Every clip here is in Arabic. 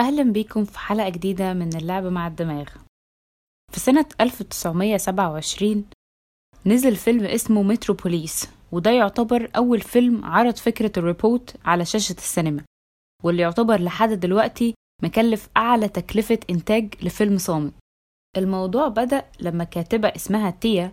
أهلا بيكم في حلقة جديدة من اللعب مع الدماغ. في سنة 1927 نزل فيلم اسمه متروبوليس وده يعتبر أول فيلم عرض فكرة الريبوت على شاشة السينما واللي يعتبر لحد دلوقتي مكلف أعلى تكلفة إنتاج لفيلم صامت. الموضوع بدأ لما كاتبة اسمها تيا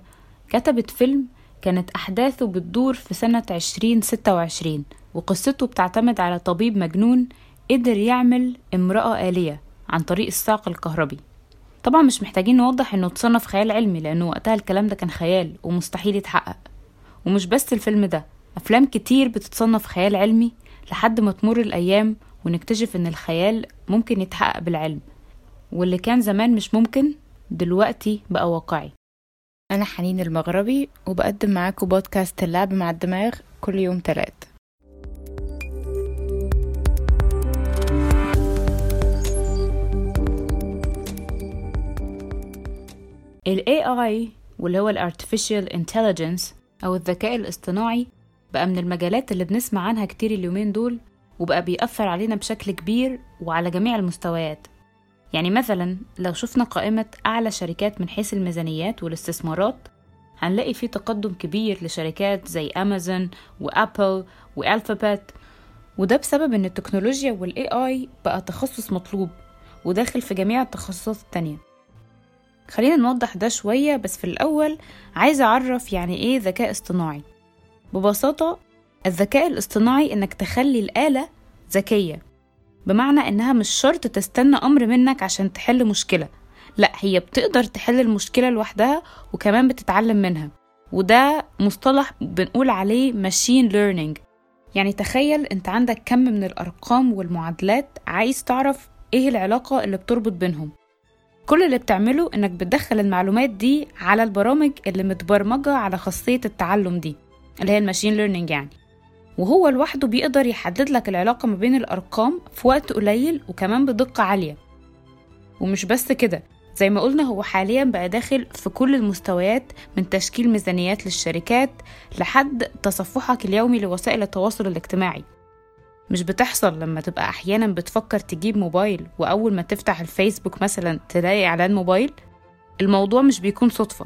كتبت فيلم كانت أحداثه بتدور في سنة 2026 وقصته بتعتمد على طبيب مجنون قدر يعمل امرأة آلية عن طريق الصاق الكهربي. طبعا مش محتاجين نوضح إنه تصنف خيال علمي لأنه وقتها الكلام ده كان خيال ومستحيل يتحقق. ومش بس الفيلم ده أفلام كتير بتتصنف خيال علمي لحد ما تمر الأيام ونكتشف إن الخيال ممكن يتحقق بالعلم. واللي كان زمان مش ممكن دلوقتي بقى واقعي. أنا حنين المغربي وبقدم معاكم بودكاست اللعب مع الدماغ كل يوم تلات. ال AI واللي هو ال Artificial Intelligence أو الذكاء الاصطناعي بقى من المجالات اللي بنسمع عنها كتير اليومين دول وبقى بيأثر علينا بشكل كبير وعلى جميع المستويات. يعني مثلا لو شفنا قائمة أعلى شركات من حيث الميزانيات والاستثمارات هنلاقي في تقدم كبير لشركات زي أمازون وأبل وألفابت وده بسبب إن التكنولوجيا وال AI بقى تخصص مطلوب وداخل في جميع التخصصات التانية. خلينا نوضح ده شوية بس في الأول عايزة أعرف يعني إيه ذكاء اصطناعي. ببساطة الذكاء الاصطناعي إنك تخلي الآلة ذكية بمعنى إنها مش شرط تستنى أمر منك عشان تحل مشكلة. لأ هي بتقدر تحل المشكلة لوحدها وكمان بتتعلم منها. وده مصطلح بنقول عليه machine learning. يعني تخيل أنت عندك كم من الأرقام والمعادلات عايز تعرف إيه العلاقة اللي بتربط بينهم. كل اللي بتعمله إنك بتدخل المعلومات دي على البرامج اللي متبرمجة على خاصية التعلم دي اللي هي الماشين ليرنينج يعني. وهو لوحده بيقدر يحدد لك العلاقة ما بين الأرقام في وقت قليل وكمان بدقة عالية. ومش بس كده زي ما قلنا هو حاليا بقى داخل في كل المستويات من تشكيل ميزانيات للشركات لحد تصفحك اليومي لوسائل التواصل الاجتماعي. مش بتحصل لما تبقى أحيانا بتفكر تجيب موبايل وأول ما تفتح الفيسبوك مثلا تلاقي إعلان موبايل؟ الموضوع مش بيكون صدفة.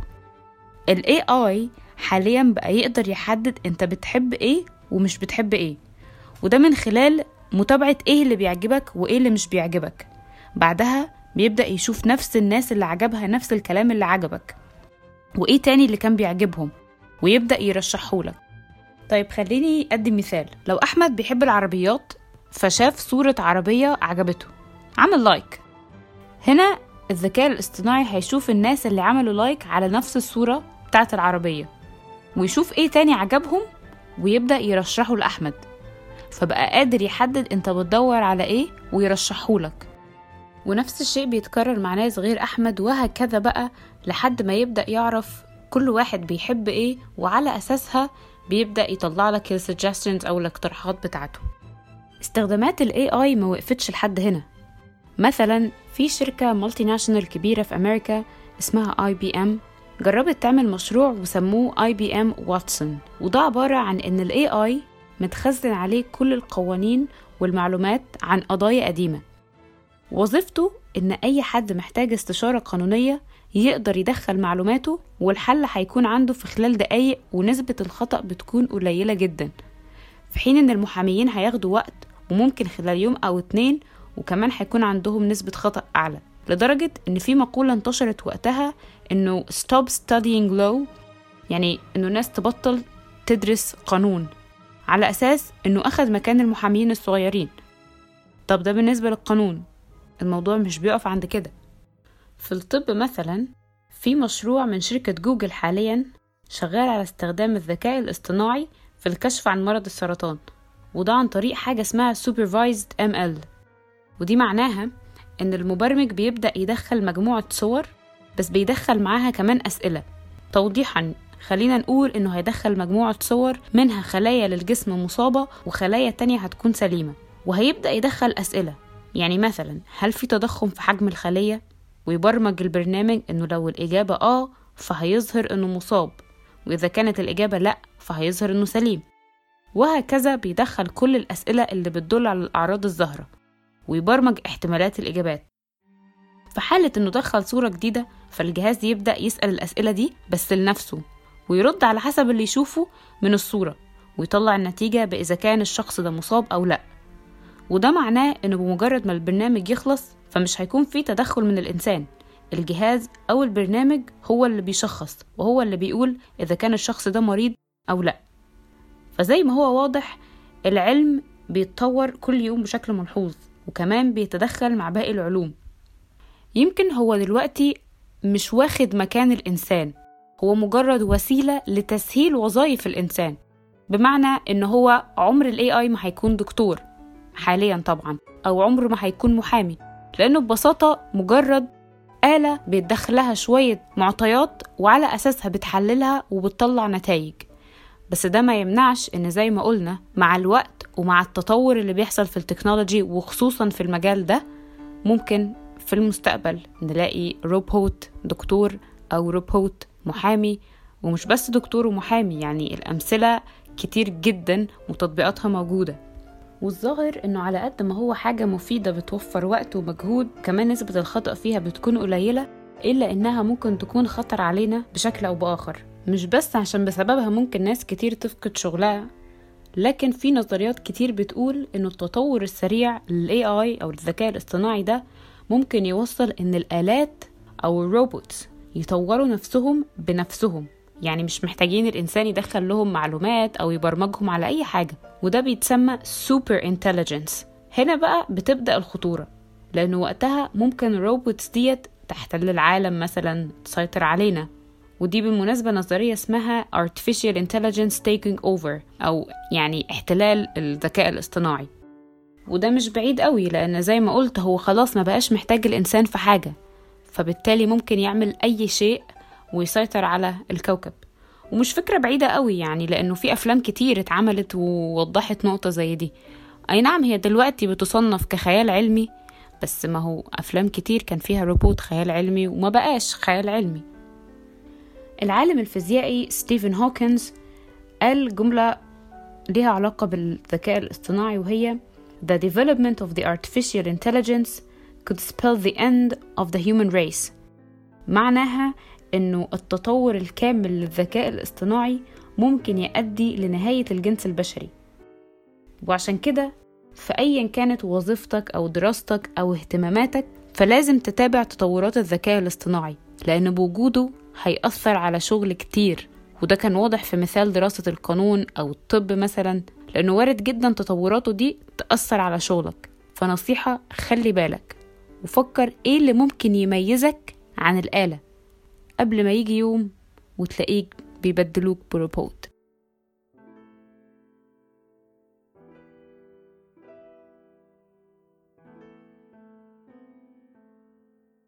ال AI حاليا بقى يقدر يحدد أنت بتحب إيه ومش بتحب إيه. وده من خلال متابعة إيه اللي بيعجبك وإيه اللي مش بيعجبك. بعدها بيبدأ يشوف نفس الناس اللي عجبها نفس الكلام اللي عجبك. وإيه تاني اللي كان بيعجبهم؟ ويبدأ يرشحهولك. طيب خليني أدي مثال. لو أحمد بيحب العربيات فشاف صورة عربية عجبته. عمل like. هنا الذكاء الاصطناعي هيشوف الناس اللي عملوا like على نفس الصورة بتاعت العربية ويشوف إيه تاني عجبهم ويبدأ يرشحه لأحمد. فبقى قادر يحدد أنت بتدور على إيه ويرشحهولك ونفس الشيء بيتكرر مع ناس غير أحمد وهكذا بقى لحد ما يبدأ يعرف كل واحد بيحب إيه وعلى أساسها بيبدأ يطلع لك ال suggestions أو الاقتراحات بتاعته. استخدامات ال AI ما وقفتش لحد هنا. مثلا في شركة multinational كبيرة في أمريكا اسمها IBM جربت تعمل مشروع وسموه IBM Watson وده عبارة عن إن ال AI متخزن عليه كل القوانين والمعلومات عن قضايا قديمة. وظيفته إن أي حد محتاج استشارة قانونية يقدر يدخل معلوماته والحل هيكون عنده في خلال دقايق ونسبة الخطأ بتكون قليلة جدا. في حين إن المحاميين هياخدوا وقت وممكن خلال يوم أو اتنين وكمان هيكون عندهم نسبة خطأ أعلى لدرجة إن في مقولة انتشرت وقتها إنه stop studying law يعني إنه الناس تبطل تدرس قانون على أساس إنه أخذ مكان المحامين الصغيرين. طب ده بالنسبة للقانون الموضوع مش بيقف عند كده. في الطب مثلا في مشروع من شركة جوجل حاليا شغال على استخدام الذكاء الاصطناعي في الكشف عن مرض السرطان وده عن طريق حاجة اسمها Supervised ML ودي معناها إن المبرمج بيبدأ يدخل مجموعة صور بس بيدخل معاها كمان أسئلة. توضيحا خلينا نقول إنه هيدخل مجموعة صور منها خلايا للجسم مصابة وخلايا تانية هتكون سليمة وهيبدأ يدخل أسئلة. يعني مثلا هل في تضخم في حجم الخلية؟ ويبرمج البرنامج إنه لو الإجابة آه فهيظهر إنه مصاب وإذا كانت الإجابة لأ فهيظهر إنه سليم. وهكذا بيدخل كل الأسئلة اللي بتدل على الأعراض الظاهرة ويبرمج احتمالات الإجابات. في حالة إنه دخل صورة جديدة فالجهاز يبدأ يسأل الأسئلة دي بس لنفسه ويرد على حسب اللي يشوفه من الصورة ويطلع النتيجة بإذا كان الشخص ده مصاب أو لأ. وده معناه إنه بمجرد ما البرنامج يخلص فمش هيكون فيه تدخل من الإنسان. الجهاز أو البرنامج هو اللي بيشخص وهو اللي بيقول إذا كان الشخص ده مريض أو لأ. فزي ما هو واضح العلم بيتطور كل يوم بشكل ملحوظ وكمان بيتدخل مع باقي العلوم. يمكن هو دلوقتي مش واخد مكان الإنسان هو مجرد وسيلة لتسهيل وظائف الإنسان. بمعنى إن هو عمر ال AI ما هيكون دكتور حاليا طبعا أو عمره ما هيكون محامي. لأنه ببساطة مجرد آلة بيتدخلها شوية معطيات وعلى أساسها بتحللها وبتطلع نتائج بس ده ما يمنعش إن زي ما قلنا مع الوقت ومع التطور اللي بيحصل في التكنولوجي وخصوصا في المجال ده ممكن في المستقبل نلاقي روبوت دكتور أو روبوت محامي. ومش بس دكتور ومحامي يعني الأمثلة كتير جدا وتطبيقاتها موجودة. والظاهر إنه على قد ما هو حاجة مفيدة بتوفر وقت ومجهود كمان نسبة الخطأ فيها بتكون قليلة إلا إنها ممكن تكون خطر علينا بشكل أو بآخر. مش بس عشان بسببها ممكن ناس كتير تفقد شغلها لكن في نظريات كتير بتقول إنه التطور السريع لل AI أو الذكاء الاصطناعي ده ممكن يوصل إن الآلات أو ال robots يطوروا نفسهم بنفسهم. يعني مش محتاجين الإنسان يدخل لهم معلومات أو يبرمجهم على أي حاجة. وده بيتسمى super intelligence. هنا بقى بتبدأ الخطورة لأنه وقتها ممكن ال robots ديت تحتل العالم مثلا تسيطر علينا. ودي بالمناسبة نظرية اسمها artificial intelligence taking over أو يعني احتلال الذكاء الاصطناعي. وده مش بعيد قوي لأن زي ما قلت هو خلاص ما بقاش محتاج الإنسان في حاجة فبالتالي ممكن يعمل أي شيء ويسيطر على الكوكب. ومش فكرة بعيدة قوي يعني لأنه في أفلام كتير اتعملت ووضحت نقطة زي دي. أي نعم هي دلوقتي بتصنف كخيال علمي بس ما هو أفلام كتير كان فيها روبوت خيال علمي وما بقاش خيال علمي. العالم الفيزيائي ستيفن هوكنز قال جملة ليها علاقة بالذكاء الاصطناعي وهي The development of the artificial intelligence could spell the end of the human race معناها إنه التطور الكامل للذكاء الاصطناعي ممكن يؤدي لنهاية الجنس البشري. وعشان كده فأيا كانت وظيفتك أو دراستك أو اهتماماتك فلازم تتابع تطورات الذكاء الاصطناعي لأن بوجوده هيأثر على شغل كتير. وده كان واضح في مثال دراسة القانون أو الطب مثلا لأنه وارد جدا تطوراته دي تأثر على شغلك. فنصيحة خلي بالك. وفكر إيه اللي ممكن يميزك عن الآلة. قبل ما يجي يوم وتلاقيك بيبدلوك بروبوت.